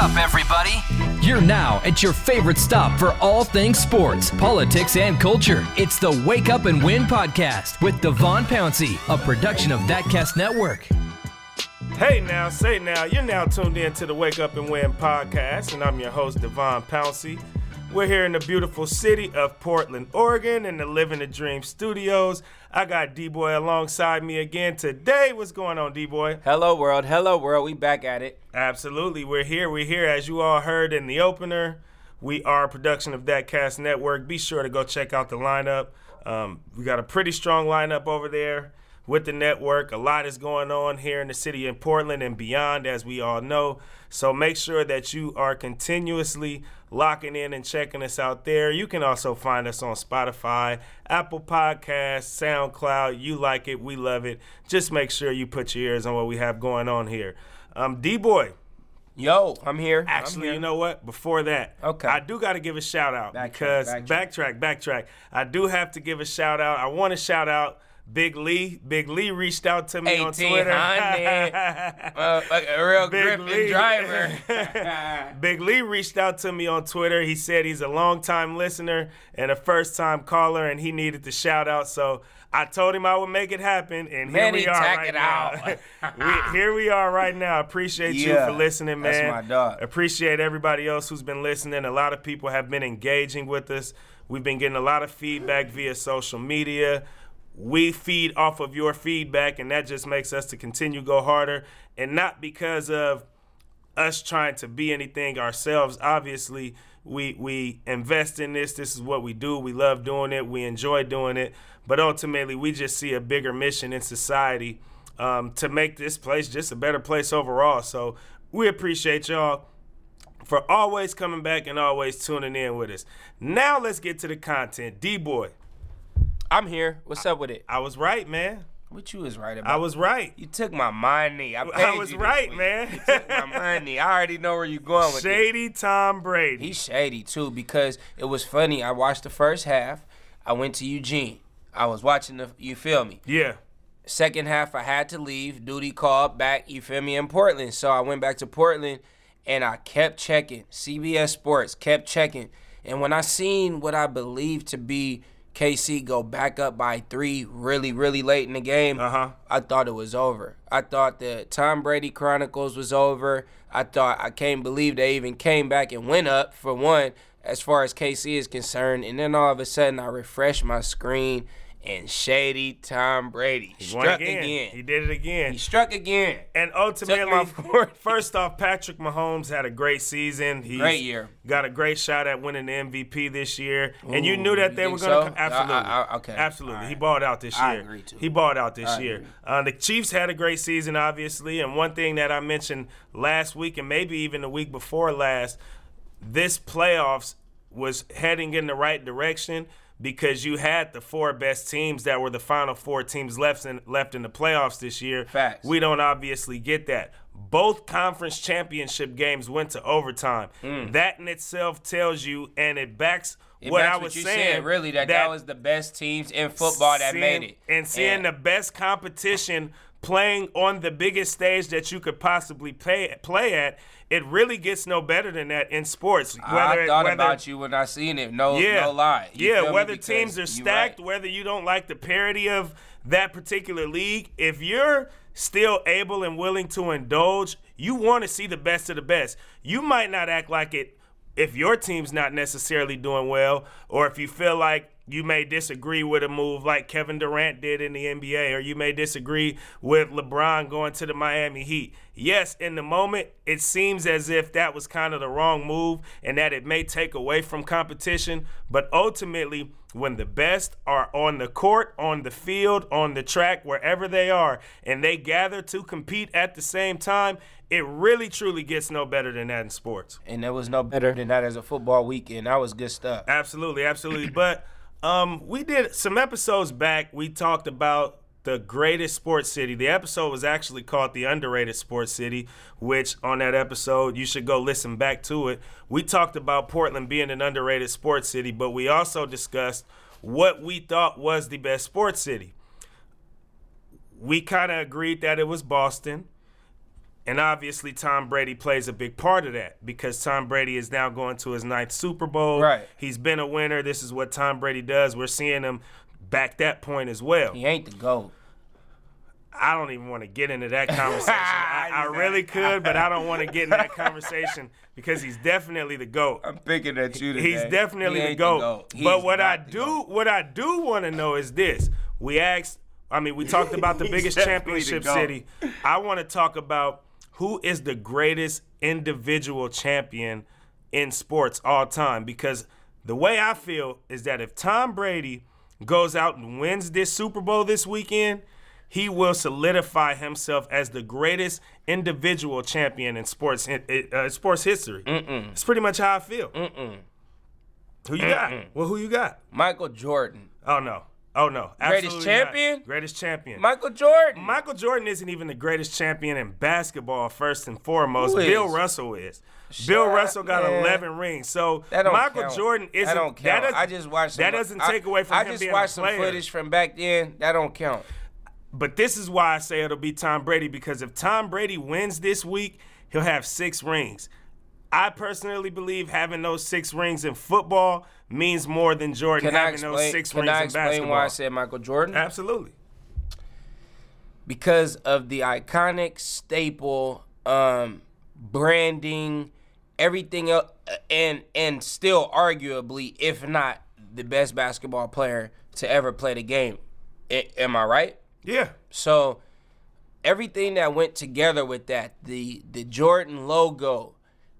up, everybody. You're now at your favorite stop for all things sports, politics, and culture. It's the Wake Up and Win podcast with Devon Pouncey, a production of ThatCast Network. Hey now, say now, you're now tuned in to the Wake Up and Win podcast, and I'm your host, Devon Pouncey. We're here in the beautiful city of Portland, Oregon, in the Living the Dream studios. I got D Boy alongside me again today. What's going on, D Boy? Hello, world. Hello, world. We back at it. Absolutely. We're here. We're here. As you all heard in the opener, we are a production of That Cast Network. Be sure to go check out the lineup. Um, we got a pretty strong lineup over there with the network. A lot is going on here in the city of Portland and beyond, as we all know. So make sure that you are continuously locking in and checking us out there. You can also find us on Spotify, Apple Podcasts, SoundCloud. You like it, we love it. Just make sure you put your ears on what we have going on here. Um, D Boy. Yo, I'm here. Actually, I'm here. you know what? Before that, Okay. I do got to give a shout out Backtrack, because backtrack. backtrack, backtrack. I do have to give a shout out. I want to shout out Big Lee. Big Lee reached out to me on Twitter. uh, like a real Big Griffin Lee. driver. Big Lee reached out to me on Twitter. He said he's a longtime listener and a first time caller, and he needed the shout out. So I told him I would make it happen, and Man, here he we are right it now. we, here we are right now. Appreciate you for listening, that's man. my dog. Appreciate everybody else who's been listening. A lot of people have been engaging with us. We've been getting a lot of feedback via social media. We feed off of your feedback, and that just makes us to continue go harder, and not because of us trying to be anything ourselves. Obviously, we we invest in this. This is what we do. We love doing it. We enjoy doing it. But ultimately, we just see a bigger mission in society um, to make this place just a better place overall. So we appreciate y'all for always coming back and always tuning in with us. Now let's get to the content. D boy, I'm here. What's up with it? I was right, man. What you was right about? I was right. You took my money. I, I was right, week. man. You took my money. I already know where you're going with it. Shady Tom Brady. He's shady too because it was funny. I watched the first half. I went to Eugene. I was watching the. You feel me? yeah. Second half, I had to leave. Duty called back. You feel me in Portland, so I went back to Portland, and I kept checking. CBS Sports kept checking, and when I seen what I believed to be KC go back up by three, really, really late in the game, Uh-huh. I thought it was over. I thought the Tom Brady Chronicles was over. I thought I can't believe they even came back and went up for one, as far as KC is concerned. And then all of a sudden, I refreshed my screen, and shady Tom Brady He struck again. again. He did it again. He struck again. And ultimately, first off, Patrick Mahomes had a great season. He's Great year. Got a great shot at winning the MVP this year. and you knew that they were going so? to. Absolutely. I- I- okay. Absolutely. All He right. balled out this year. I agree, too. He balled out this I year. Uh, the Chiefs had a great season, obviously. And one thing that I mentioned last week and maybe even the week before last, this playoffs was heading in the right direction because you had the four best teams that were the final four teams left in left in the playoffs this year. Facts. We don't obviously get that. Both conference championship games went to overtime. Mm. That in itself tells you, and it backs. It what I was you saying. said, really, that, that was the best teams in football that seeing- made it. And seeing the best competition playing on the biggest stage that you could possibly play, play at, it really gets no better than that in sports. I thought whether- about you when I seen it. No, yeah. no lie. You yeah, whether teams are stacked, right. whether you don't like the parity of that particular league, if you're still able and willing to indulge, you want to see the best of the best. You might not act like it if your team's not necessarily doing well, or if you feel like you may disagree with a move like Kevin Durant did in the NBA, or you may disagree with LeBron going to the Miami Heat. Yes, in the moment, it seems as if that was kind of the wrong move and that it may take away from competition, but ultimately, when the best are on the court, on the field, on the track, wherever they are, and they gather to compete at the same time, it really truly gets no better than that in sports. and there was no better than that as a football weekend. That was good stuff. Absolutely, absolutely. but um, we did some episodes back. We talked about the greatest sports city. The episode was actually called the underrated sports city, which on that episode you should go listen back to it. We talked about Portland being an underrated sports city, but we also discussed what we thought was the best sports city. We kind of agreed that it was Boston. And obviously, Tom Brady plays a big part of that because Tom Brady is now going to his ninth Super Bowl. Right. He's been a winner. This is what Tom Brady does. We're seeing him back that point as well. He ain't the GOAT. I don't even want to get into that conversation. I, I really could, but I don't want to get in that conversation because he's definitely the GOAT. I'm picking at you He's definitely He the ain't GOAT. But what I do GOAT. what I do want to know is this. We asked I mean, we talked about the biggest definitely the championship city. I want to talk about who is the greatest individual champion in sports all time because the way I feel is that if Tom Brady goes out and wins this Super Bowl this weekend, he will solidify himself as the greatest individual champion in sports uh, sports history. It's pretty much how I feel. Who you got? Well, who you got? Michael Jordan. Oh no. Oh no. Greatest Absolutely not. champion? Greatest champion. Michael Jordan. Michael Jordan isn't even the greatest champion in basketball, first and foremost. Bill? Russell is. Bill Shut- Russell got man. 11 rings. So That Michael count. Jordan isn't. That don't count. does- I just watched. That some- doesn't I- take away from I him just watched some footage from back then. That don't count. But this is why I say it'll be Tom Brady because if Tom Brady wins this week, he'll have six rings. I personally believe having those six rings in football means more than Jordan Can I having those explain? six Can rings I in explain why I said Michael Jordan? Absolutely. because of the iconic staple um, branding everything else and and still arguably if not the best basketball player to ever play the game I- am i right Yeah. so everything that went together with that the the jordan logo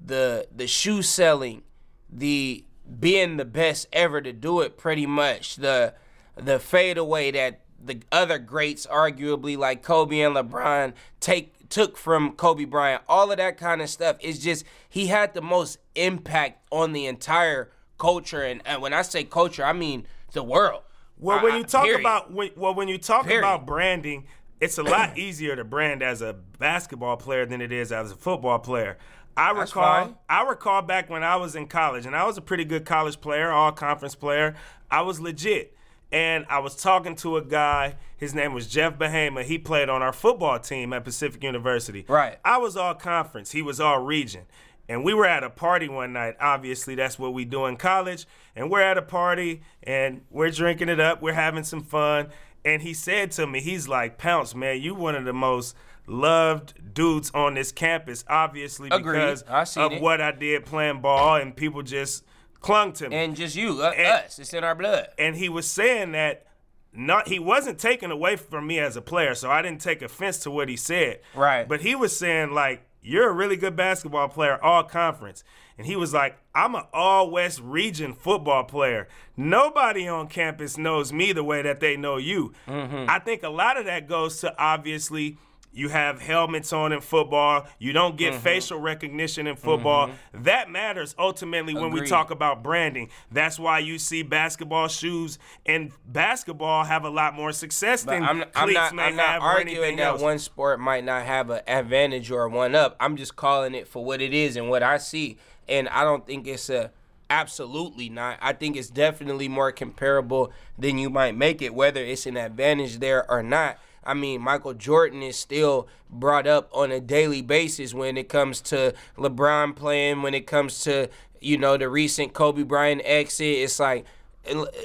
the the shoe selling the being the best ever to do it pretty much the the fadeaway that the other greats arguably like kobe and lebron take took from kobe bryant all of that kind of stuff is just he had the most impact on the entire culture and, and when i say culture i mean the world Well, when you talk period. about when, well, when you talk Period. about branding, it's a lot easier to brand as a basketball player than it is as a football player. I That's recall fine. I recall back when I was in college, and I was a pretty good college player, all conference player. I was legit. And I was talking to a guy, his name was Jeff Bahama. He played on our football team at Pacific University. Right. I was all conference, he was all region. And we were at a party one night. Obviously, that's what we do in college. And we're at a party and we're drinking it up. We're having some fun. And he said to me, he's like, Pounce, man, you one of the most loved dudes on this campus, obviously, Agreed. because of it. what I did playing ball, and people just clung to me and just you uh, And- us it's in our blood and he was saying that not he wasn't taken away from me as a player, so I didn't take offense to what he said. Right. But he was saying like, "You're a really good basketball player, all conference," and he was like, "I'm an all West region football player. Nobody on campus knows me the way that they know you." Mm-hmm. I think a lot of that goes to obviously. You have helmets on in football. You don't get Mm-hmm. facial recognition in football. That matters ultimately when we talk about branding. That's why you see basketball shoes and basketball have a lot more success But than I'm, I'm not, I'm not have arguing that else. one sport might not have an advantage or a one up. I'm just calling it for what it is and what I see. And I don't think it's a absolutely not. I think it's definitely more comparable than you might make it, whether it's an advantage there or not. I mean, Michael Jordan is still brought up on a daily basis when it comes to LeBron playing, when it comes to, you know, the recent Kobe Bryant exit. It's like,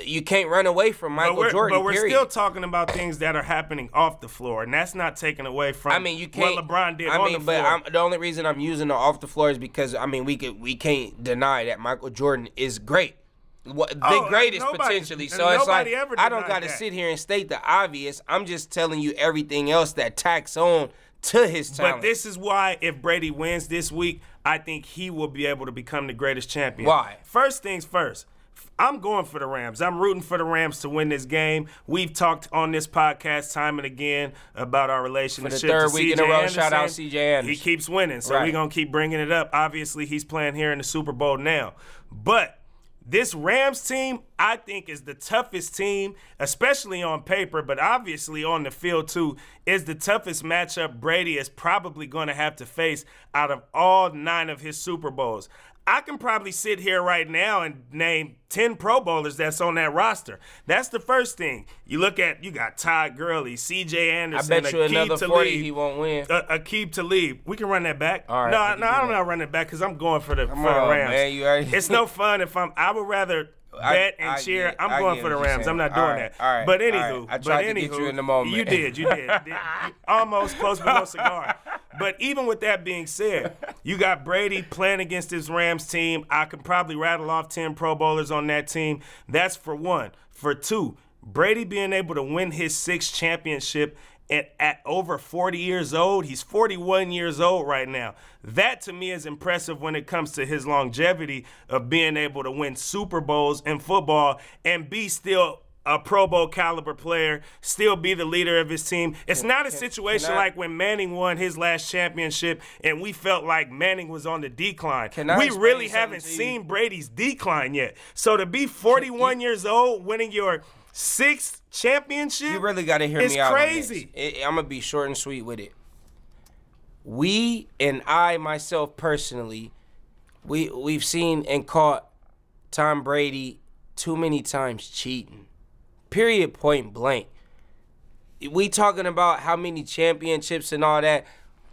you can't run away from Michael but we're, Jordan. but we're period. still talking about things that are happening off the floor, and that's not taken away from I mean, you can't. what LeBron did I on mean, the but floor. I'm, the only reason I'm using the off the floor is because I mean we could we can't deny that Michael Jordan is great. What, the Oh, greatest nobody- potentially. So it's like ever I don't got to sit here and state the obvious. I'm just telling you everything else that tacks on to his talent. But this is why if Brady wins this week, I think he will be able to become the greatest champion. Why? First things first. I'm going for the Rams. I'm rooting for the Rams to win this game. We've talked on this podcast time and again about our relationship. For the third week in a row, Anderson. shout out CJ Anderson. He keeps winning, so Right. we're gonna keep bringing it up. Obviously, he's playing here in the Super Bowl now, but this Rams team, I think, is the toughest team, especially on paper, but obviously on the field too, is the toughest matchup Brady is probably going to have to face out of all nine of his Super Bowls. I can probably sit here right now and name 10 Pro Bowlers that's on that roster. That's the first thing. You look at, you got Todd Gurley, CJ Anderson, I bet you Aqib another Talib, 40 he won't win. Uh, Aqib Talib. We can run that back. All right, no, no, I'm that. not running it back because I'm going for the, for the on, Rams. man, you already- it's no fun if I'm, I would rather I- bet and I cheer. get- I'm going for the Rams. I'm not doing All right, that. all right, but anywho, right. I but tried to anywho, get you in the moment. You did, you did. You almost close below cigar. But even with that being said, you got Brady playing against this Rams team. I can probably rattle off 10 Pro Bowlers on that team. That's for one. For two, Brady being able to win his sixth championship at, at over 40 years old. He's 41 years old right now. That to me is impressive when it comes to his longevity of being able to win Super Bowls in football and be still a Pro Bowl caliber player, still be the leader of his team. It's not a situation can I- like when Manning won his last championship and we felt like Manning was on the decline. Can we really haven't seen Brady's decline yet. So to be 41 years old, winning your sixth championship, You really got to hear it's me out. on crazy. this. I- I'm gonna be short and sweet with it. We and I myself personally, we we've seen and caught Tom Brady too many times cheating. Period. Point blank. We talking about how many championships and all that.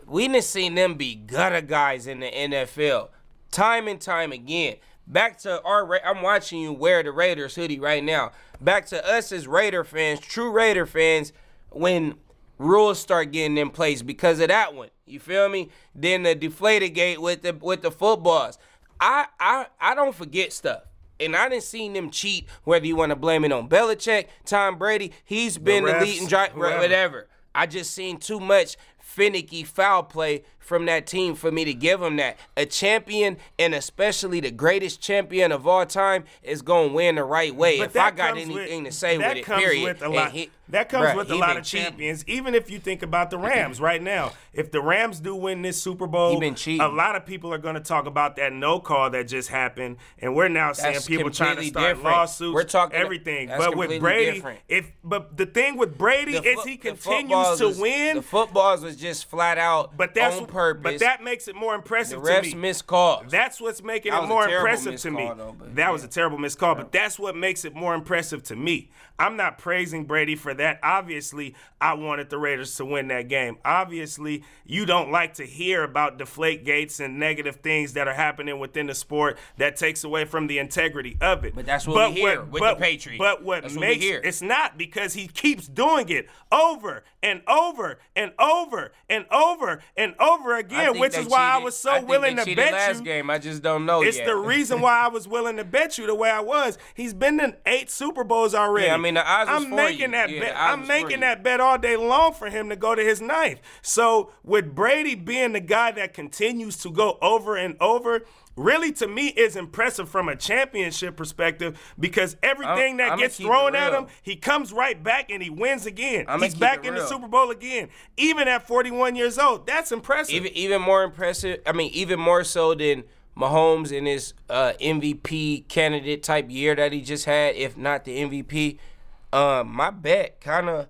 We done seen them be gutter guys in the NFL, time and time again. Back to our, Ra- I'm watching you wear the Raiders hoodie right now. Back to us as Raider fans, true Raider fans, when rules start getting in place because of that one. You feel me? Then the deflated gate with the with the footballs. I I I don't forget stuff. And I didn't seen them cheat, whether you want to blame it on Belichick, Tom Brady. He's been the, refs, leading driver, whatever. I just seen too much finicky foul play from that team for me to give him that. A champion, and especially the greatest champion of all time, is gonna win the right way. But if I got anything with- to say with it, period. With a And lot, he- that comes bruh, with a lot of cheating. champions. Even if you think about the Rams right now, if the Rams do win this Super Bowl, a lot of people are going to talk about that no call that just happened, and we're now seeing people trying to start different. lawsuits, We're talking- everything. But with Brady, different. if but the thing with Brady The is he continues to was- win. The footballs was just flat out but that's on purpose. but that makes it more the impressive to refs me. missed calls. That's what's making That it more impressive to me. though, that yeah. was a terrible missed call, but that's what makes it more impressive to me. I'm not praising Brady for that. Obviously, I wanted the Raiders to win that game. Obviously, you don't like to hear about deflate gates and negative things that are happening within the sport that takes away from the integrity of it. But that's what we hear with the Patriots. But what That's what makes hear. it's not because he keeps doing it over and over and over and over and over again, which is why I was so I think willing they to cheated bet last you. game. I just don't know It's yet. the reason why I was willing to bet you the way I was. He's been in eight Super Bowls already. Yeah, I mean, the odds was I'm for making you. that Yeah, odds I'm making that bet all day long for him to go to his ninth. So with Brady being the guy that continues to go over and over. Really, to me, is impressive from a championship perspective because everything that I'ma gets thrown at him, he comes right back and he wins again. I'ma He's back in the. Super Bowl again, even at 41 years old. That's impressive. even even more impressive. I mean, even more so than Mahomes in his uh, MVP candidate type year that he just had, if not the MVP. Um, my bet kind of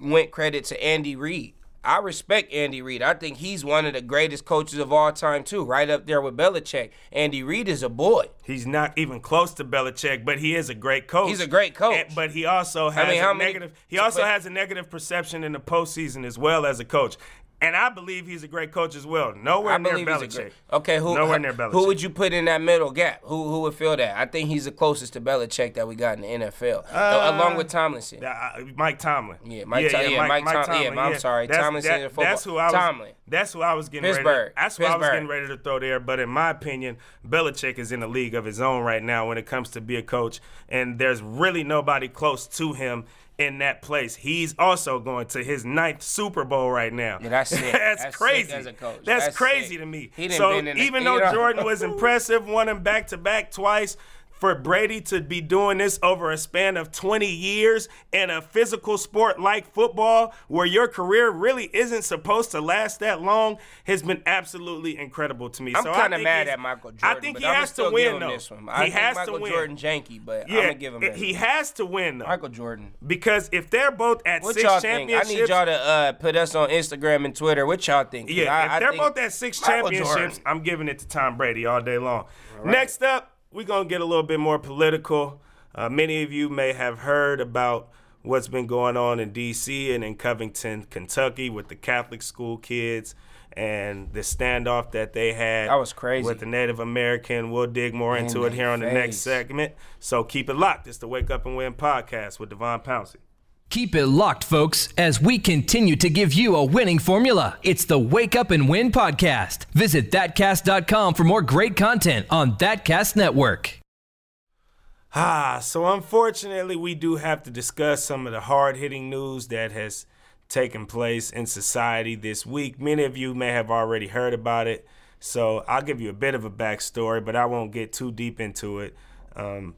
went credit to Andy Reid. I respect Andy Reid. I think he's one of the greatest coaches of all time too, right up there with Belichick. Andy Reid is a boy. He's not even close to Belichick, but he is a great coach. He's a great coach. And- but he also has I mean, a many- negative. He also but- has a negative perception in the postseason as well as a coach. And I believe he's a great coach as well. Nowhere I near believe he's a Belichick. great. Okay, who Nowhere near Belichick. who would you put in that middle gap? Who who would fill that? I think he's the closest to Belichick that we got in the NFL, along with Tomlinson. Uh, Mike Tomlin. Yeah, Mike Tom- yeah, Mike Tom- yeah, I'm sorry, That's- Tomlinson that- in football. That's who I was. Tomlin. That's who I was getting ready. Pittsburgh. To, that's who I was getting ready to throw there. But in my opinion, Belichick is in a league of his own right now when it comes to be a coach, and there's really nobody close to him. In that place, he's also going to his ninth Super Bowl right now. Yeah, that's that's, That's crazy. as a coach. That's, That's crazy sick. to me. So even though Jordan was impressive, won him back to back twice. For Brady to be doing this over a span of 20 years in a physical sport like football, where your career really isn't supposed to last that long, has been absolutely incredible to me. I'm so kind of mad at Michael Jordan. I think he has to win though. This one. I he has Michael to win. Jordan janky, but yeah, I'm gonna give him it- that. he has to win though. Michael Jordan. because if they're both at What 6 y'all think? I need y'all to uh, put us on Instagram and Twitter. What y'all think? Yeah, I, if I they're both at six Michael championships, Jordan. I'm giving it to Tom Brady all day long. Next up, we're gonna get a little bit more political. Uh, many of you may have heard about what's been going on in D.C. and in Covington, Kentucky, with the Catholic school kids and the standoff that they had. That was crazy. with the Native American. We'll dig more into it here on the next segment. So keep it locked. It's the Wake Up and Win podcast with Devon Pouncey. Keep it locked, folks, as we continue to give you a winning formula. It's the Wake Up and Win podcast. Visit thatcast.com for more great content on Thatcast Network. Ah, so unfortunately, we do have to discuss some of the hard hitting news that has taken place in society this week. Many of you may have already heard about it, so I'll give you a bit of a backstory, but I won't get too deep into it. Um,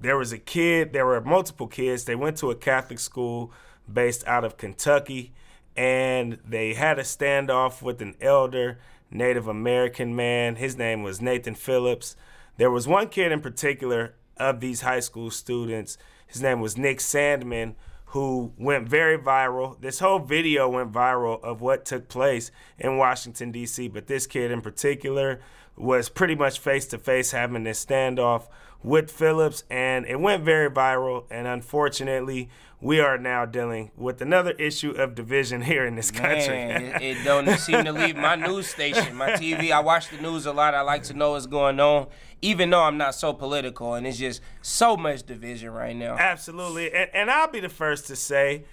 there was a kid, there were multiple kids. They went to a Catholic school based out of Kentucky, and they had a standoff with an elder Native American man. His name was Nathan Phillips. There was one kid in particular of these high school students. His name was Nick Sandmann, who went very viral. This whole video went viral of what took place in Washington, D.C., but this kid in particular was pretty much face to face having this standoff with Phillips, and it went very viral. And unfortunately, we are now dealing with another issue of division here in this country. Man, it, it don't seem to leave my news station, my TV. I watch the news a lot. I like to know what's going on, even though I'm not so political. And it's just so much division right now. Absolutely. And, and I'll be the first to say,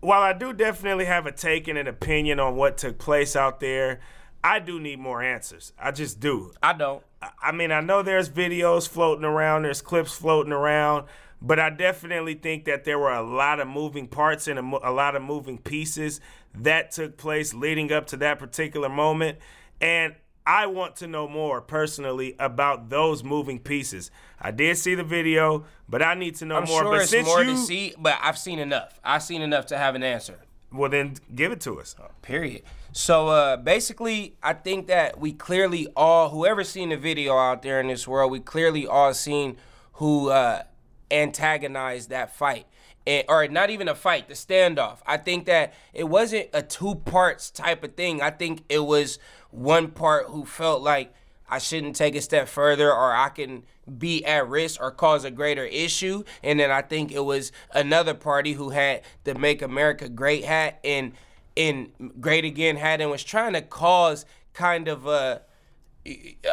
while I do definitely have a take and an opinion on what took place out there, I do need more answers. I just do. I don't. I- mean, I know there's videos floating around, there's clips floating around, but I definitely think that there were a lot of moving parts and a, mo- a lot of moving pieces that took place leading up to that particular moment. And I want to know more personally about those moving pieces. I did see the video, but I need to know I'm more. sure but it's since more you, to see, but I've seen enough. I've seen enough to have an answer. well, then give it to us. Period. So uh, basically, I think that we clearly all, whoever's seen the video out there in this world, we clearly all seen who uh, antagonized that fight. And, or not even a fight, the standoff. I think that it wasn't a two parts type of thing. I think it was one part who felt like I shouldn't take a step further or I can be at risk or cause a greater issue. And then I think it was another party who had the Make America Great hat and and Great Again hat and was trying to cause kind of a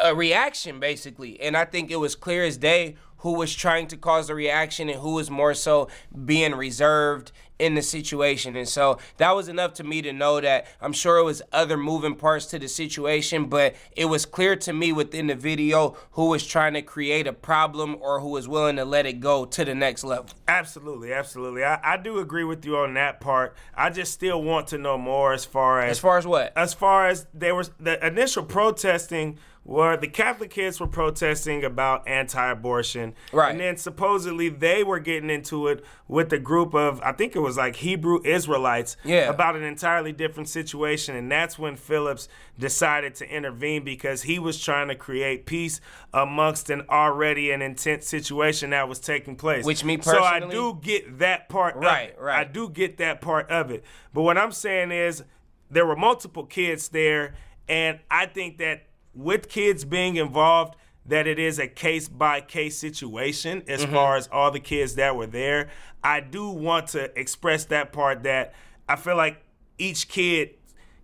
a reaction basically. And I think it was clear as day who was trying to cause the reaction and who was more so being reserved in the situation. And so that was enough to me to know that I'm sure it was other moving parts to the situation, but it was clear to me within the video who was trying to create a problem or who was willing to let it go to the next level. Absolutely, absolutely. I, I do agree with you on that part. I just still want to know more as far as As far as what? as far as there was the initial protesting where the Catholic kids were protesting about anti-abortion, Right. And then supposedly they were getting into it with a group of I think it was like Hebrew Israelites, Yeah. about an entirely different situation, and that's when Phillips decided to intervene because he was trying to create peace amongst an already an intense situation that was taking place. Which me personally, so I do get that part. of Right, right. I do get that part of it. But what I'm saying is there were multiple kids there, and I think that with kids being involved, that it is a case by case situation as Mm-hmm. far as all the kids that were there. I do want to express that part that I feel like each kid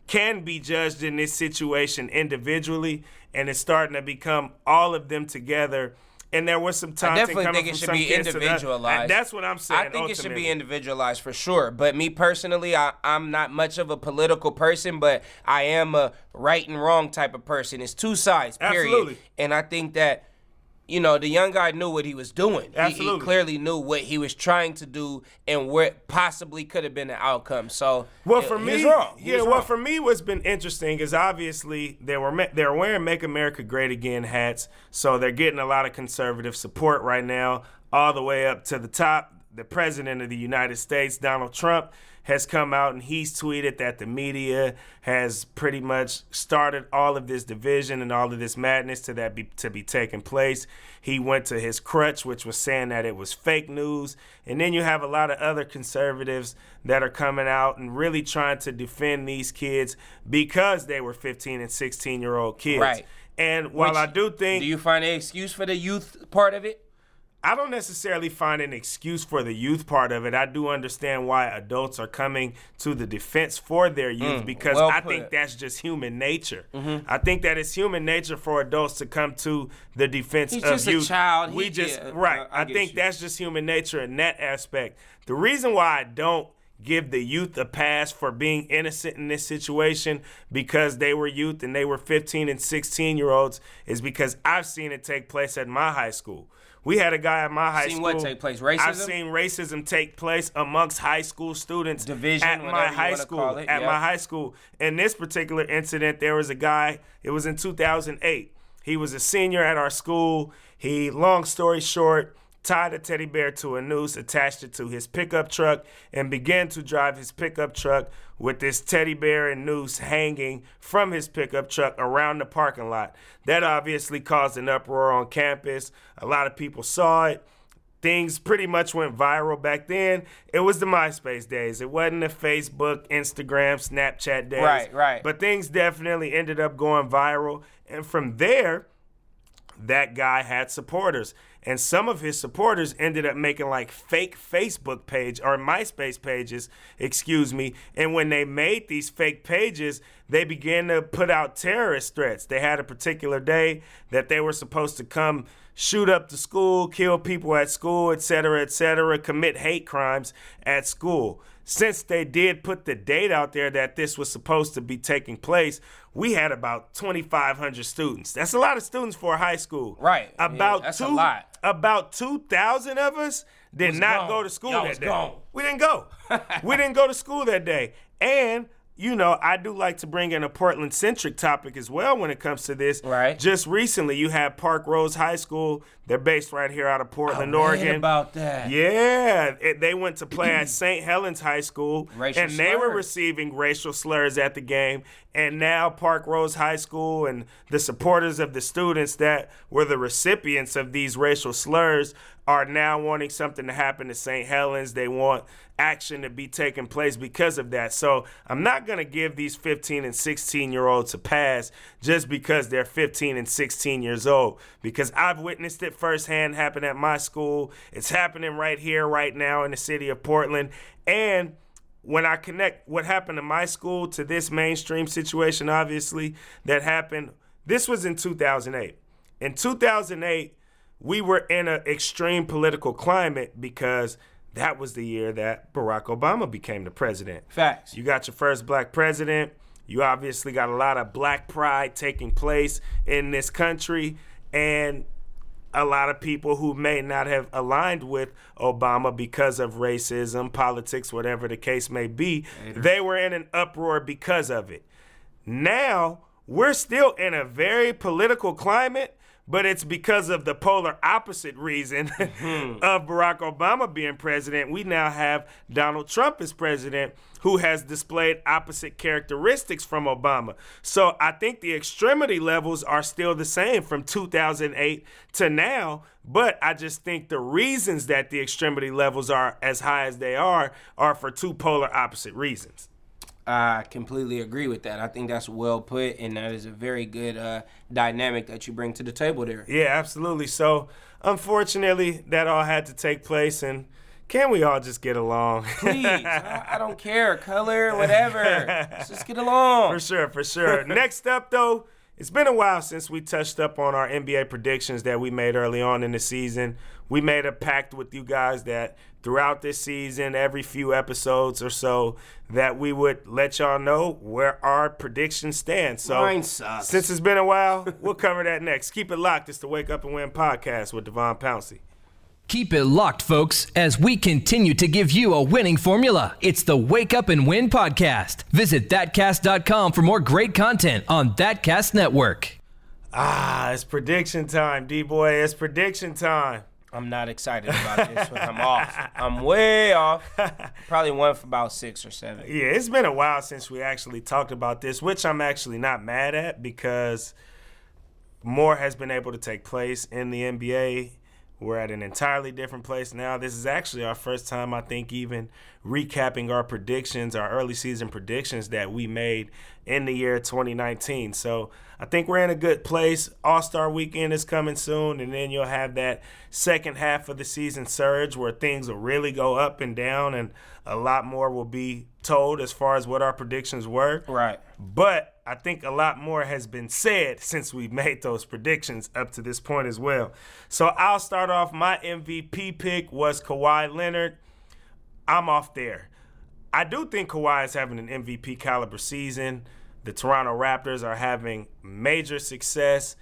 can be judged in this situation individually, and it's starting to become all of them together. And there was some I taunting definitely think it should some be kids to the- individualized. and that's what I'm saying. I think it should ultimately. be individualized for sure. But me personally, I, I'm not much of a political person, but I am a right and wrong type of person. It's two sides, period. Absolutely. And I think that, you know, the young guy knew what he was doing. He- He, Absolutely. clearly knew what he was trying to do and what possibly could have been the outcome. So, Well, he- for me, wrong. Yeah. wrong. for me what's been interesting is obviously they were they're wearing "Make America Great Again" hats, so they're getting a lot of conservative support right now, all the way up to the top. The president of the United States, Donald Trump, has come out and he's tweeted that the media has pretty much started all of this division and all of this madness to that be, to be taking place. He went to his crutch, which was saying that it was fake news, and then you have a lot of other conservatives that are coming out and really trying to defend these kids because they were 15 and 16 year old kids. Right. And while Which- I do think Do you find an excuse for the youth part of it? I don't necessarily find an excuse for the youth part of it. I do understand why adults are coming to the defense for their youth because Mm, well I think that's just human nature. Mm-hmm. I think that it's human nature for adults to come to the defense He's of just a youth. child. We He- just right. I- I I, think you. that's just human nature in that aspect. The reason why I don't give the youth a pass for being innocent in this situation because they were youth and they were 15 and 16 year olds is because I've seen it take place at my high school. We had a guy at my high Seen school. what take place? I've seen racism take place amongst high school students Division, at my high school. it, At yeah. my high school. In this particular incident, there was a guy. It was in 2008. He was a senior at our school. He, long story short, tied a teddy bear to a noose, attached it to his pickup truck, and began to drive his pickup truck with this teddy bear and noose hanging from his pickup truck around the parking lot. That obviously caused an uproar on campus. A lot of people saw it things pretty much went viral back then. It was the MySpace days. It wasn't the Facebook, Instagram, Snapchat days. Right, right. But things definitely ended up going viral. And from there, that guy had supporters. And some of his supporters ended up making like fake Facebook page or MySpace pages, excuse me. And when they made these fake pages, they began to put out terrorist threats. They had a particular day that they were supposed to come shoot up the school, kill people at school, et cetera, et cetera, commit hate crimes at school. Since they did put the date out there that this was supposed to be taking place, we had about 2,500 students. That's a lot of students for a high school. Right. Yeah, About that's a two, lot. About 2,000 of us did Was not gone. go to school Y'all that day. gone. We didn't go. we didn't go to school that day. And you know, I do like to bring in a Portland centric topic as well when it comes to this. Right. Just recently, you had Parkrose High School. They're based right here out of Portland, I Oregon. about that. Yeah, it, they went to play at St. Helens High School, Racial and they were receiving racial slurs at the game. And now Parkrose High School and the supporters of the students that were the recipients of these racial slurs are now wanting something to happen to St. Helens. They want action to be taking place because of that. So I'm not going to give these 15 and 16 year olds a pass just because they're 15 and 16 years old, because I've witnessed it firsthand happen at my school. It's happening right here, right now in the city of Portland. And when I connect what happened to my school to this mainstream situation, obviously, that happened, this was in 2008. In 2008, we were in an extreme political climate because that was the year that Barack Obama became the president. Facts. You got your first black president. You obviously got a lot of black pride taking place in this country. And a lot of people who may not have aligned with Obama because of racism, politics, whatever the case may be, they were in an uproar because of it. Now, we're still in a very political climate, but it's because of the polar opposite reason mm-hmm. of Barack Obama being president. We now have Donald Trump as president who has displayed opposite characteristics from Obama. So I think the extremity levels are still the same from 2008 to now, but I just think the reasons that the extremity levels are as high as they are are for two polar opposite reasons. I completely agree with that. I think that's well put, and that is a very good uh, dynamic that you bring to the table there. Yeah, absolutely. So, unfortunately, that all had to take place, and can we all just get along? Please, I, I don't care, color, whatever. Let's just get along. for sure, for sure. Next up, though, it's been a while since we touched up on our NBA predictions that we made early on in the season. We made a pact with you guys that throughout this season, every few episodes or so, that we would let y'all know where our predictions stand. So Mine sucks. since it's been a while, we'll cover that next. Keep it locked. It's the Wake Up and Win podcast with Devon Pouncey. Keep it locked, folks, as we continue to give you a winning formula. It's the Wake Up and Win podcast. Visit thatcast.com for more great content on Thatcast Network. Ah, it's prediction time, D boy. It's prediction time. I'm not excited about this one. I'm off. I'm way off. Probably one for about six or seven. Yeah, it's been a while since we actually talked about this, which I'm actually not mad at because more has been able to take place in the NBA. We're at an entirely different place now. This is actually our first time, I think, even recapping our predictions, our early season predictions that we made in the year 2019. So I think we're in a good place. All Star weekend is coming soon, and then you'll have that second half of the season surge where things will really go up and down, and a lot more will be told as far as what our predictions were. Right. But I think a lot more has been said since we made those predictions up to this point as well. So I'll start off. My MVP pick was Kawhi Leonard. I'm off there. I do think Kawhi is having an MVP caliber season. The Toronto Raptors are having major success,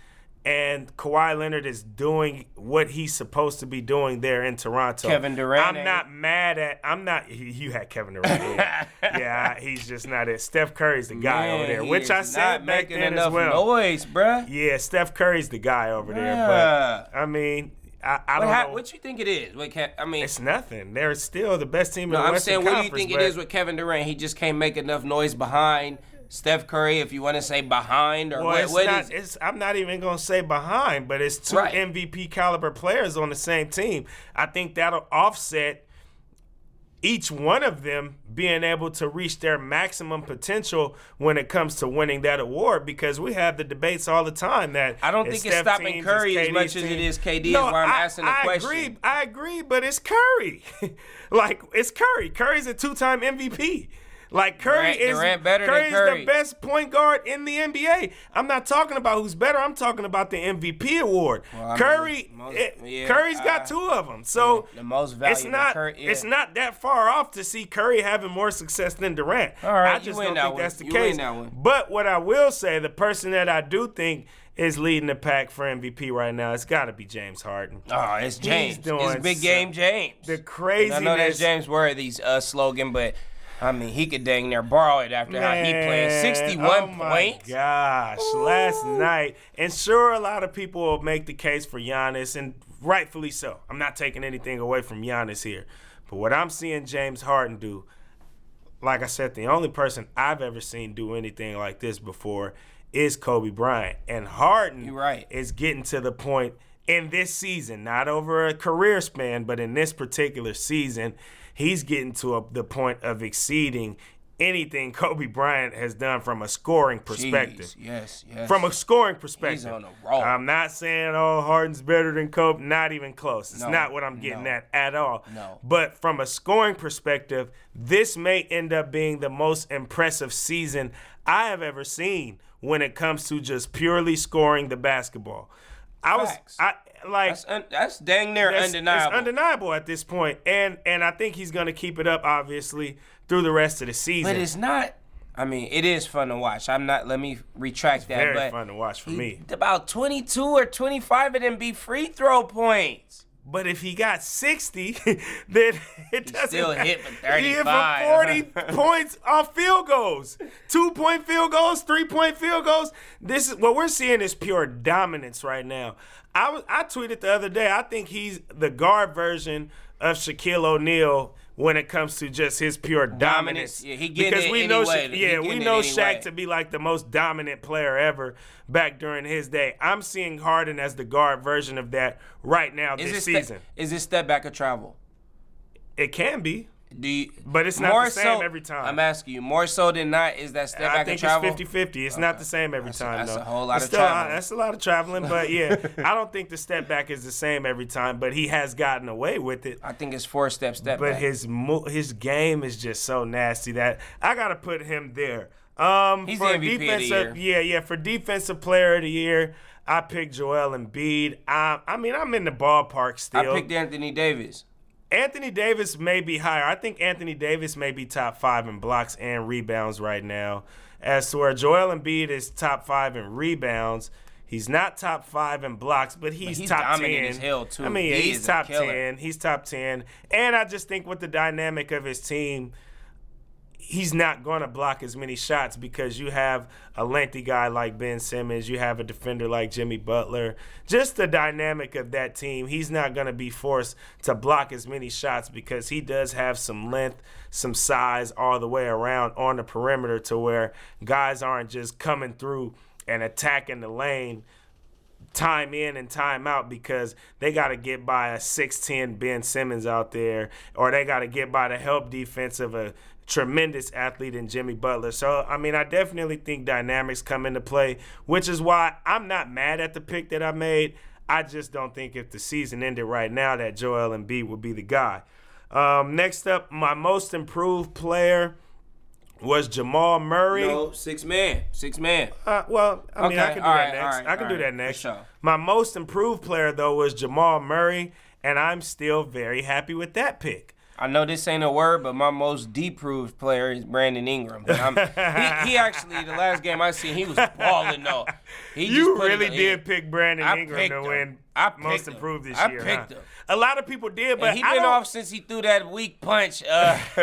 and Kawhi Leonard is doing what he's supposed to be doing there in Toronto. Kevin Durant I'm not eh? mad at. I'm not. You had Kevin Durant. Yeah, yeah he's just not it. Steph Curry's the guy over there, which I said back making then enough as well. noise, bruh. Yeah, Steph Curry's the guy over there. But I mean, I, I don't ha- know. what you think it is? What I mean, it's nothing. They're still the best team no, in the I'm Western saying, what do you think it is with Kevin Durant? He just can't make enough noise behind Steph Curry, if you want to say behind, or Well, what, it's what not. is- It's, I'm not even gonna say behind, but it's two Right. MVP caliber players on the same team. I think that'll offset each one of them being able to reach their maximum potential when it comes to winning that award because we have the debates all the time that I don't think it's stopping teams, Curry it's as much KD's as it is team. is KD is No, why I'm I- asking the I question. agree. I agree, but it's Curry. like it's Curry. Curry's a two-time MVP. Like Curry Durant- is Durant better than Curry. the best point guard in the NBA. I'm not talking about who's better. I'm talking about the MVP award. Mean, Curry, most- it- yeah, Curry's got uh, two of them. So the most it's valuable not Curry- yeah. it's not that far off to see Curry having more success than Durant. All right, I just don't that think one. that's the You case. win that one. But what I will say, the person that I do think is leading the pack for MVP right now, it's got to be James Harden. Oh, it's James. doing It's big game James. The craziness. I know that's James Worthy's uh, slogan, but I mean he could dang near borrow it after how he played. Man, 61 oh my points. Gosh, last night, and sure, a lot of people will make the case for Giannis, and rightfully so. I'm not taking anything away from Giannis here, but what I'm seeing James Harden do, like I said, the only person I've ever seen do anything like this before is Kobe Bryant, and Harden You're right. is getting to the point in this season, not over a career span, but in this particular season, he's getting to a, the point of exceeding anything Kobe Bryant has done from a scoring perspective. Jeez, yes, yes. From a scoring perspective, on a roll. I'm not saying oh Harden's better than Kobe. Not even close. It's No, not what I'm getting no. at at all. No. But from a scoring perspective, this may end up being the most impressive season I have ever seen when it comes to just purely scoring the basketball. I was I like that's, un- that's dang near that's- undeniable. It's undeniable at this point, and and I think he's gonna keep it up obviously through the rest of the season. but it's not. I mean, it is fun to watch. I'm not. Let me retract that. very fun to watch for he- me. About 22 or 25 of them be free throw points. But if he got 60, then it doesn't still hit for He hit for 40 points off field goals. Two point field goals, three point field goals. This is what we're seeing is pure dominance right now. I was I tweeted the other day, I think he's the guard version of Shaquille O'Neal when it comes to just his pure dominance. Yeah, he because we know. Sha- yeah, we know Shaq way. to be like the most dominant player ever back during his day. I'm seeing Harden as the guard version of that right now Is this season. is it step back or travel? It can be. Do you, But it's not more the same so- every time. I'm asking you, more so than not, is that step I back think travel? it's 50-50. It's not the same every That's time that's though. a whole lot It's of still traveling. that's a lot of traveling, but yeah, I don't think the step back is the same every time. But he has gotten away with it. I think it's four step step But back. his his game is just so nasty that I gotta put him there. Um, He's for the MVP of the defensive, yeah, yeah, for defensive player of the year, I picked Joel Embiid. I, I mean, I'm in the ballpark still. I picked Anthony Davis. Anthony Davis may be higher. I think Anthony Davis may be top five in blocks and rebounds right now. As to where Joel Embiid is top five in rebounds, he's not top five in blocks, but he's, he's top ten. as hell, too. I mean, He he's top ten. He's top ten, and I just think with the dynamic of his team, he's not going to block as many shots because you have a lengthy guy like Ben Simmons, you have a defender like Jimmy Butler. Just the dynamic of that team, he's not going to be forced to block as many shots because he does have some length, some size all the way around on the perimeter to where guys aren't just coming through and attacking the lane time in and time out because they got to get by a 6'10 Ben Simmons out there, or they got to get by the help defense of a tremendous athlete in Jimmy Butler. So, I mean, I definitely think dynamics come into play, which is why I'm not mad at the pick that I made. I just don't think if the season ended right now that Joel Embiid would be the guy. Um, next up, my most improved player was Jamal Murray. No, six man. Six man. Uh, well, I mean, I Okay, can do all that right, next. right, I can do right, that next. sure. My most improved player though was Jamal Murray, and I'm still very happy with that pick. I know this ain't a word, but my most deproved player is Brandon Ingram. I'm, he, he actually, the last game I seen, he was balling though. He just You really did pick Brandon I Ingram to him. win I picked most improved this I year. picked huh? him. A lot of people did, but And he I been don't- off since he threw that weak punch. Uh,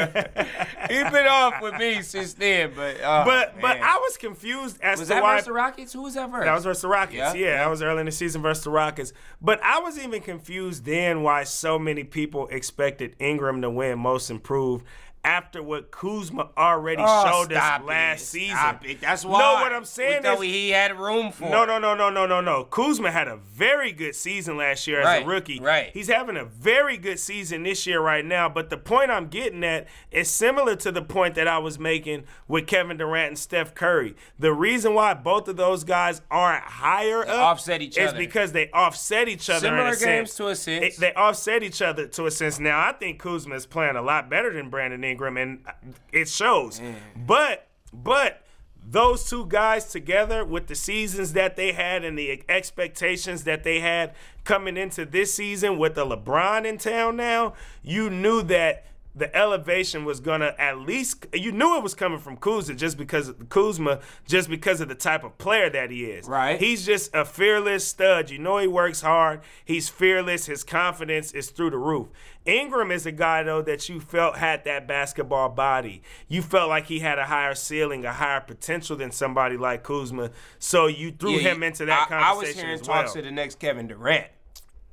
he been off with me since then. But uh, But but. I was confused as was to that why versus the Rockets? Who was that versus? That was versus the Rockets. Yeah, Yeah, yeah. that was early in the season versus the Rockets. But I was even confused then why so many people expected Ingram to win most improved after what Kuzma already Oh, showed us last it. season. Stop it. That's why. No, what I'm saying we is he had room for. no, no, no, no, no, no, no. Kuzma had a very good season last year as a rookie. right. He's having a very good season this year right now. But the point I'm getting at is similar to the point that I was making with Kevin Durant and Steph Curry. The reason why both of those guys aren't higher up offset each is other. because they offset each other. Similar games sense. to a sense. It- they offset each other to a sense. Now I think Kuzma is playing a lot better than Brandon Ingram, and it shows. But but those two guys together with the seasons that they had and the expectations that they had coming into this season with the LeBron in town now, you knew that the elevation was gonna at least you knew it was coming from Kuzma just because Kuzma just because of the type of player that he is. Right. He's just a fearless stud. You know he works hard. He's fearless. His confidence is through the roof. Ingram is a guy though that you felt had that basketball body. You felt like he had a higher ceiling, a higher potential than somebody like Kuzma. So you threw Yeah, him into that I, I was conversation hearing as well. talks of the next Kevin Durant.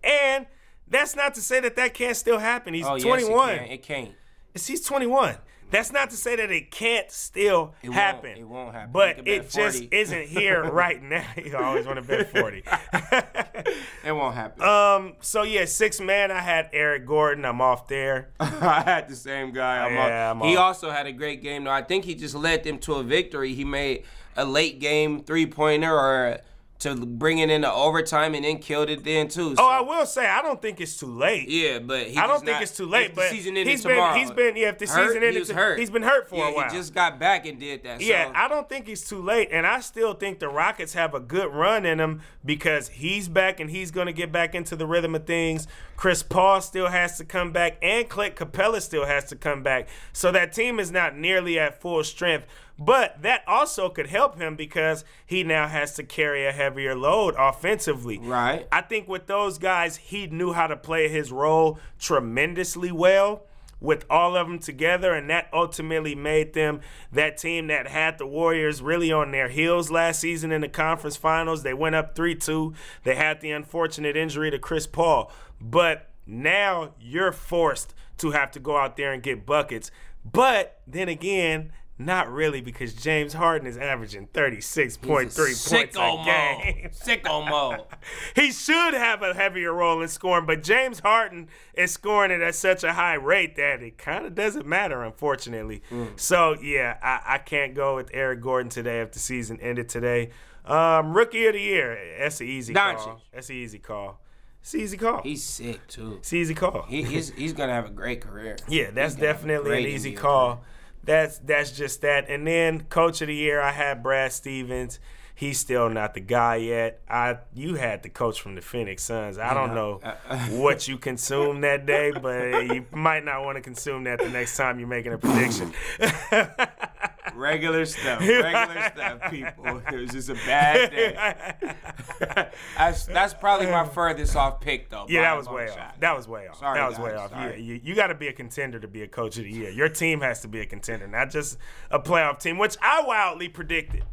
and that's not to say that that can't still happen. He's Oh, yes, 21. it can. It can't. It's- he's 21. That's not to say that it can't still It won't. happen. It won't happen. But it just isn't here right now. You always want to bet 40. It won't happen. um. So yeah, six man. I had Eric Gordon. I'm off there. I had the same guy. I'm Yeah, off. I'm he off. also had a great game, though. I think he just led them to a victory. He made a late game three pointer or to bring it into overtime and then killed it then too. Oh, I will say I don't think it's too late. yeah, but he I don't think not- it's too late. the but season ended he's tomorrow, been he's been yeah. If the hurt, season he ended, to- hurt. he's been hurt for yeah, a while. He just got back and did that. Yeah, so. I don't think it's too late, and I still think the Rockets have a good run in them because he's back and he's going to get back into the rhythm of things. Chris Paul still has to come back, and Clint Capela still has to come back. So that team is not nearly at full strength, but that also could help him because he now has to carry a heavier load offensively. Right. I think with those guys, he knew how to play his role tremendously well with all of them together, and that ultimately made them that team that had the Warriors really on their heels last season in the conference finals. They went up 3 2. They had the unfortunate injury to Chris Paul. But now you're forced to have to go out there and get buckets. But then again, not really because James Harden is averaging 36.3 points a game. Sicko mode. he should have a heavier role in scoring, but James Harden is scoring it at such a high rate that it kind of doesn't matter, unfortunately. Mm. So yeah, I, I can't go with Eric Gordon today if the season ended today. Um, rookie of the year, that's an easy Doncic. call. That's an easy call. It's an easy call. He's sick too. it's an easy call. He, he's he's gonna have a great career. Yeah, that's He's gonna have a definitely an easy call. That's that's just that. And then coach of the year, I had Brad Stevens. He's still not the guy yet. I you had the coach from the Phoenix Suns. I don't know what you consumed that day, but you might not want to consume that the next time you're making a prediction. regular stuff, regular stuff, people. It was just a bad day. that's that's probably my furthest off pick though. Yeah, that was way shot. off. That was way off. Sorry, that was way off. Sorry. Yeah, you, you got to be a contender to be a coach of the year. Your team has to be a contender, not just a playoff team, which I wildly predicted.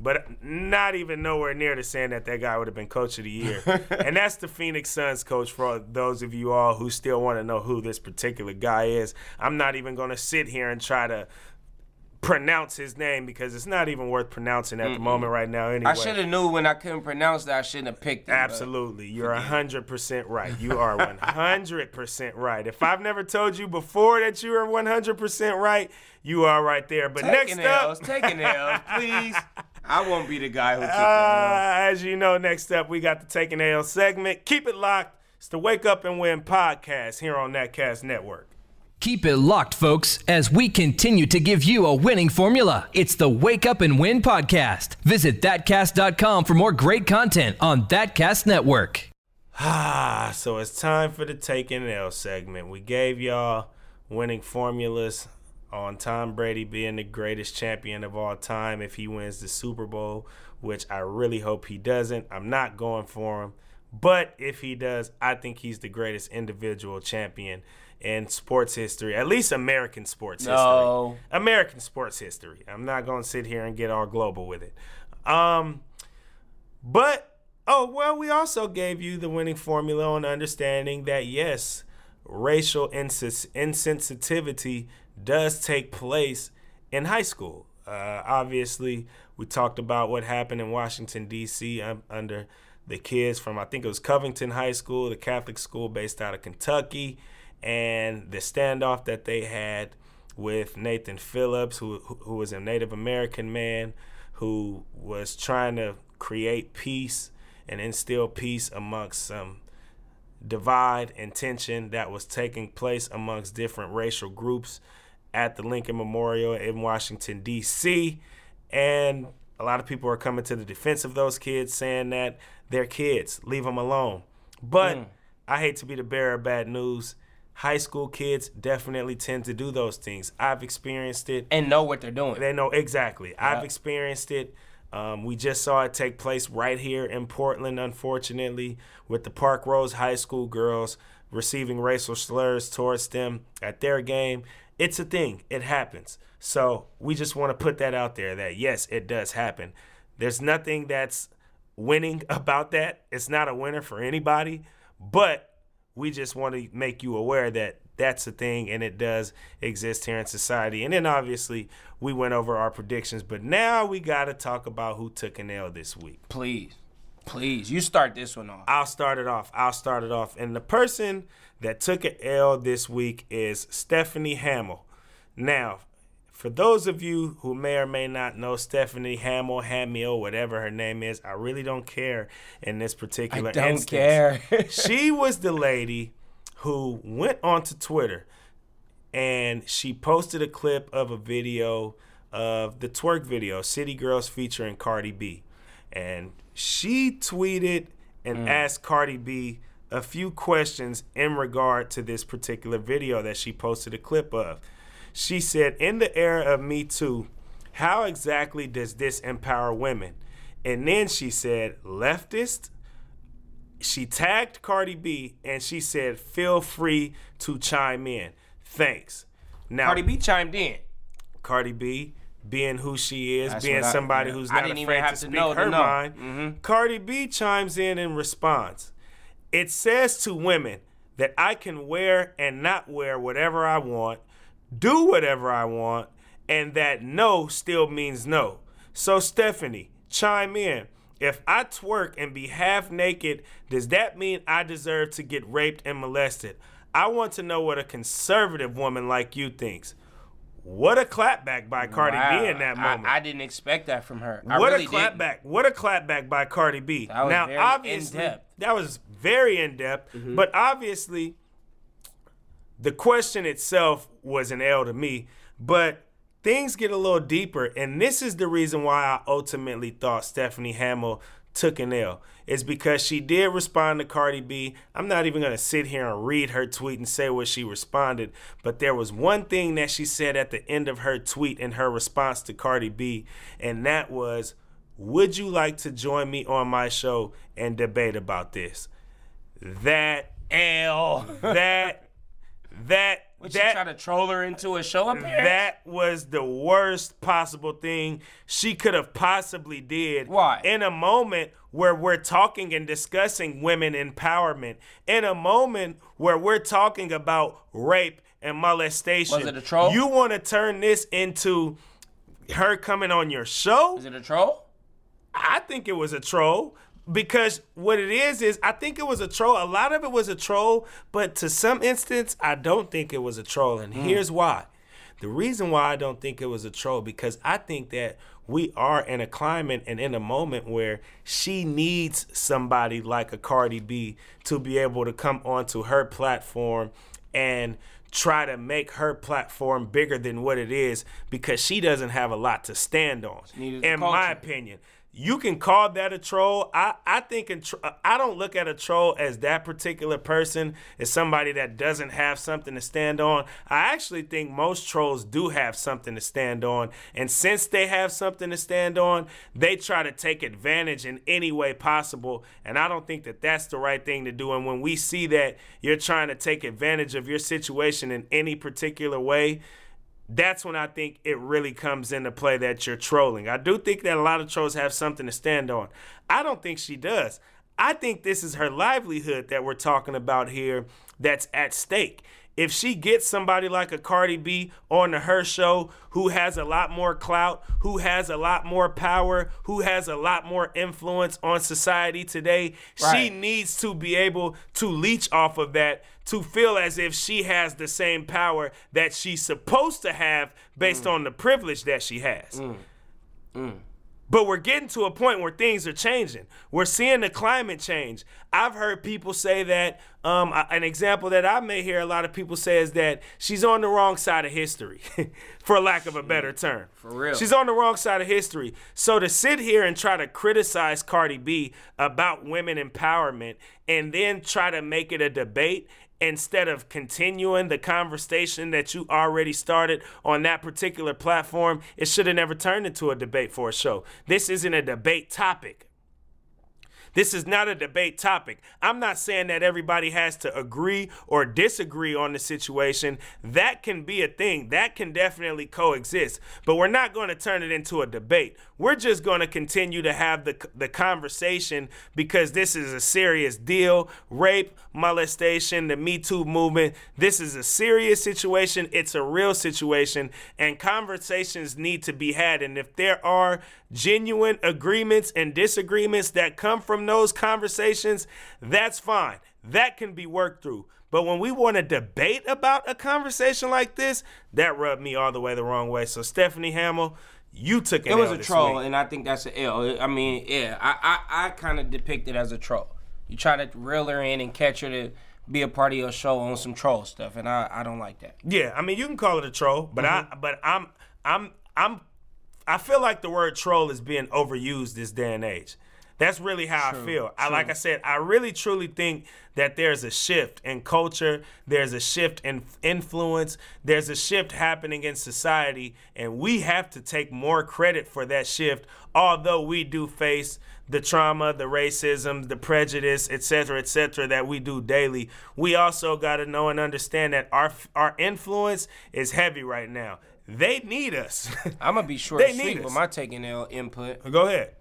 But not even nowhere near to saying that that guy would have been coach of the year. and that's the Phoenix Suns coach for those of you all who still want to know who this particular guy is. I'm not even going to sit here and try to pronounce his name because it's not even worth pronouncing at the moment right now anyway. I should have knew when I couldn't pronounce that. I shouldn't have picked it. but- Absolutely. You're 100% right. You are 100% right. If I've never told you before that you are 100% right, you are right there. But next up, L's, taking L's, please. I won't be the guy who L. uh, as you know, next up, we got the Taking L segment. Keep it locked. It's the Wake Up and Win podcast here on Thatcast Network. Keep it locked, folks, as we continue to give you a winning formula. It's the Wake Up and Win podcast. Visit thatcast.com for more great content on Thatcast Network. Ah, so it's time for the Take and L segment. We gave y'all winning formulas on Tom Brady being the greatest champion of all time if he wins the Super Bowl, which I really hope he doesn't. I'm not going for him. But if he does, I think he's the greatest individual champion in sports history, at least American sports No. history. American sports history. I'm not going to sit here and get all global with it. Um, but oh well, we also gave you the winning formula on understanding that yes, racial insis- insensitivity does take place in high school. Uh, obviously, we talked about what happened in Washington D.C. um, under the kids from I think it was Covington High School, the Catholic school based out of Kentucky, and the standoff that they had with Nathan Phillips, who who was a Native American man who was trying to create peace and instill peace amongst some divide and tension that was taking place amongst different racial groups at the Lincoln Memorial in Washington, D.C. And a lot of people are coming to the defense of those kids, saying that they're kids, leave them alone. But mm. I hate to be the bearer of bad news. High school kids definitely tend to do those things. I've experienced it. And know what they're doing. They know exactly. I've experienced it. Um, we just saw it take place right here in Portland, unfortunately, with the Parkrose High School girls receiving racial slurs towards them at their game. It's a thing. It happens. So we just want to put that out there that yes, it does happen. There's nothing that's winning about that. It's not a winner for anybody, but we just want to make you aware that that's a thing and it does exist here in society. And then obviously we went over our predictions, but now we got to talk about who took an L this week. Please, please, you start this one off. I'll start it off. I'll start it off. And the person that took an L this week is Stephanie Hamill. Now, for those of you who may or may not know Stephanie Hamill, Hamill, whatever her name is, I really don't care in this particular I don't instance. care. she was the lady who went onto Twitter and she posted a clip of a video of the twerk video, City Girls featuring Cardi B. And she tweeted and mm. asked Cardi B a few questions in regard to this particular video that she posted a clip of. She said, In the era of Me Too, how exactly does this empower women? And then she said, Leftist? she tagged Cardi B and she said, "Feel free to chime in. Thanks." Now, Cardi B chimed in. Cardi B, being who she is, That's being I- somebody yeah. who's I not didn't even afraid have to to speak know her know. mind, Mm-hmm. Cardi B chimes in in response. It says to women that I can wear and not wear whatever I want, do whatever I want, and that no still means no. So, Stephanie, chime in. If I twerk and be half naked, does that mean I deserve to get raped and molested? I want to know what a conservative woman like you thinks. What a clapback by Cardi Wow. B in that moment. I, didn't expect that from her. I what really a didn't. clapback! What a clapback by Cardi B. That was now, very obviously, in-depth. that was very in depth. Mm-hmm. But obviously, the question itself was an L to me. But things get a little deeper, and this is the reason why I ultimately thought Stephanie Hamill took an L. Is because she did respond to Cardi B. I'm not even gonna sit here and read her tweet and say what she responded, but there was one thing that she said at the end of her tweet in her response to Cardi B, and that was, Would you like to join me on my show and debate about this? That L. that that Would that try to troll her into a show appearance? that was the worst possible thing she could have possibly did. Why? In a moment where we're talking and discussing women empowerment, in a moment where we're talking about rape and molestation. Was it a troll? You want to turn this into her coming on your show? Is it a troll? I think it was a troll because what it is is I think it was a troll. A lot of it was a troll, but to some instance, I don't think it was a troll. And here's why. The reason why I don't think it was a troll because I think that we are in a climate and in a moment where she needs somebody like a Cardi B to be able to come onto her platform and try to make her platform bigger than what it is because she doesn't have a lot to stand on. In my opinion. You can call that a troll. I, I think in tr- I don't look at a troll as that particular person as somebody that doesn't have something to stand on. I actually think most trolls do have something to stand on. And since they have something to stand on, they try to take advantage in any way possible. And I don't think that that's the right thing to do. And when we see that you're trying to take advantage of your situation in any particular way, that's when I think it really comes into play that you're trolling. I do think that a lot of trolls have something to stand on. I don't think she does. I think this is her livelihood that we're talking about here that's at stake. If she gets somebody like a Cardi B on her show who has a lot more clout, who has a lot more power, who has a lot more influence on society today, she needs to be able to leech off of that to feel as if she has the same power that she's supposed to have based mm. on the privilege that she has. Mm. Mm. But we're getting to a point where things are changing. We're seeing the climate change. I've heard people say that. Um, an example that I may hear a lot of people say is that she's on the wrong side of history, for lack of a better term. For real. She's on the wrong side of history. So to sit here and try to criticize Cardi B about women empowerment and then try to make it a debate instead of continuing the conversation that you already started on that particular platform, it should have never turned into a debate for a show. This isn't a debate topic. This is not a debate topic. I'm not saying that everybody has to agree or disagree on the situation. That can be a thing. That can definitely coexist. But we're not going to turn it into a debate. We're just going to continue to have the, the conversation because this is a serious deal. Rape, molestation, the Me Too movement. This is a serious situation. It's a real situation. And conversations need to be had. And if there are genuine agreements and disagreements that come from those conversations, that's fine. That can be worked through. But when we want to debate about a conversation like this, that rubbed me all the way the wrong way. So Stephanie Hamill, you took an It was a troll, week. and I think that's an L. I mean, yeah, I I, I kind of depict it as a troll. You try to reel her in and catch her to be a part of your show on some troll stuff, and I, I don't like that. Yeah, I mean you can call it a troll, but I mm-hmm. but I'm I'm I'm I feel like the word troll is being overused this day and age. That's really how I feel. I like I said, I really truly think that there's a shift in culture, there's a shift in influence, there's a shift happening in society, and we have to take more credit for that shift, although we do face the trauma, the racism, the prejudice, et cetera, et cetera, that we do daily. We also got to know and understand that our our influence is heavy right now. They need us. I'm gonna be short They and need sweet with my taking L input. Go ahead.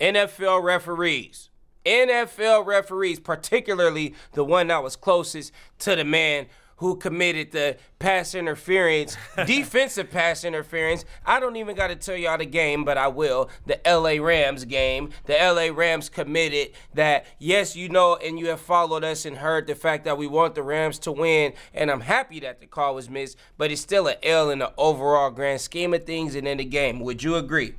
NFL referees. NFL referees, particularly the one that was closest to the man who committed the pass interference, defensive pass interference. I don't even got to tell y'all the game, but I will. The LA Rams game. The LA Rams committed that, yes, you know, and you have followed us and heard the fact that we want the Rams to win. And I'm happy that the call was missed, but it's still an L in the overall grand scheme of things and in the game. Would you agree?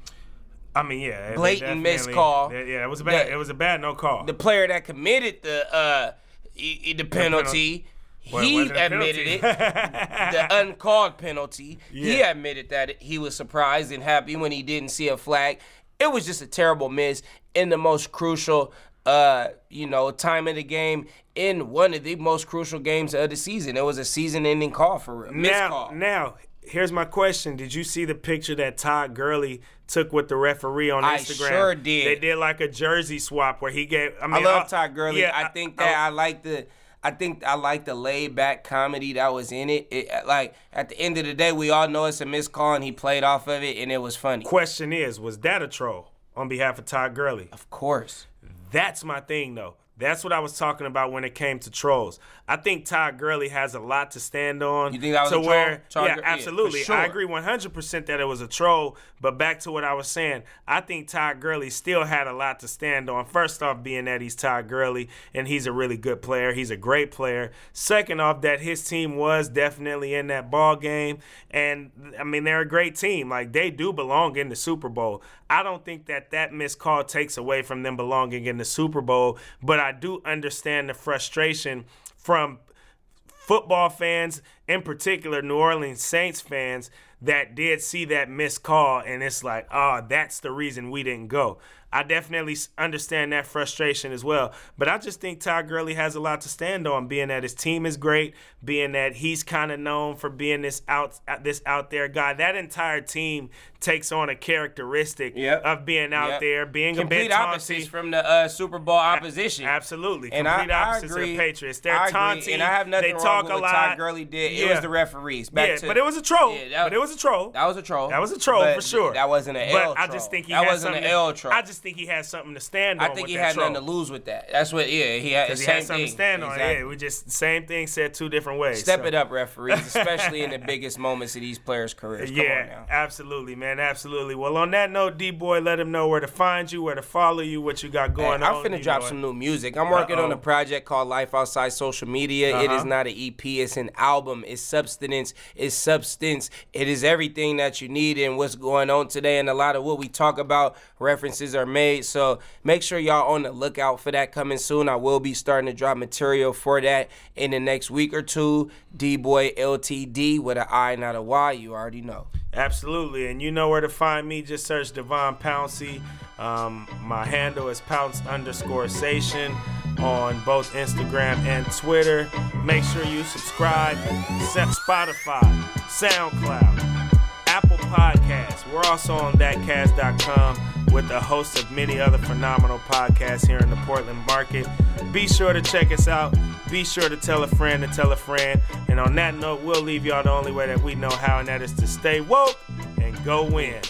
I mean, yeah, Blatant missed call. Yeah, yeah, it was a bad. The- it was a bad no call. the player that committed the uh e- e- the penalty Well, he admitted it, the uncalled penalty. He admitted that he was surprised and happy when he didn't see a flag. It was just a terrible miss in the most crucial, uh, you know, time of the game in one of the most crucial games of the season. It was a season-ending call for real. Now, call. now, here's my question: Did you see the picture that Todd Gurley took with the referee on I Instagram? sure did. They did like a jersey swap where he gave. I I love uh, Todd Gurley. Yeah, I think that I, like the. I think I like the laid back comedy that was in it. it. Like at the end of the day, we all know it's a missed call, and he played off of it, and it was funny. question is, was that a troll on behalf of Todd Gurley? Of course. That's my thing, though. That's what I was talking about when it came to trolls. I think Todd Gurley has a lot to stand on. You think that was to a troll? where, Todd yeah, Gur- yeah, absolutely. sure. I agree 100% that it was a troll. But back to what I was saying, I think Todd Gurley still had a lot to stand on. First off, being that he's Todd Gurley and he's a really good player. He's a great player. Second off, that his team was definitely in that ball game, and I mean they're a great team. Like they do belong in the Super Bowl. I don't think that that missed call takes away from them belonging in the Super Bowl, but I do understand the frustration from football fans, in particular New Orleans Saints fans, that did see that missed call, and it's like, oh, that's the reason we didn't go. I definitely understand that frustration as well. But I just think Todd Gurley has a lot to stand on, being that his team is great, being that he's kind of known for being this out uh, this out there guy. That entire team takes on a characteristic Yep. of being out Yep. there, being a Complete bit opposites taunty. from the uh, Super Bowl opposition. Absolutely, And I, complete I opposites agree. of the Patriots. They're I taunty. and I have nothing they wrong talk with a what lot. Todd Gurley did. It was the referees. Back yeah, to, but it was a troll. Yeah, that- but it was a troll. That was a troll. That was a troll But for sure. That wasn't an but L I troll. just think he that wasn't an L troll. I just think he had something to stand on. I think he had troll. nothing to lose with that. That's what. Yeah, he had. He same had something thing. to stand on. Yeah, we just same thing said two different ways. Step so. it up, referees, especially in the biggest moments of these players' careers. Come on Yeah, now. absolutely, man, absolutely. Well, on that note, D boy, let him know where to find you, where to follow you, what you got going Hey, I'm on. finna drop some new music. I'm working on Uh-oh. a project called Life Outside Social Media. It is Uh-huh. not an EP, it's an album. It's substance, it's substance. It is everything that you need and what's going on today. And a lot of what we talk about, references are made. So make sure y'all on the lookout for that coming soon. I will be starting to drop material for that in the next week or two. D Boy LTD with an I, not a Y. You already know. Absolutely, and you know where to find me. Just search Devon Pouncey. Um, my handle is Pounce underscore Sation on both Instagram and Twitter. Make sure you subscribe. Set Spotify, SoundCloud, Apple Podcasts. We're also on thatcast.com with a host of many other phenomenal podcasts here in the Portland market. Be sure to check us out. Be sure to tell a friend to tell a friend. And on that note, we'll leave y'all the only way that we know how, and that is to stay woke and go win.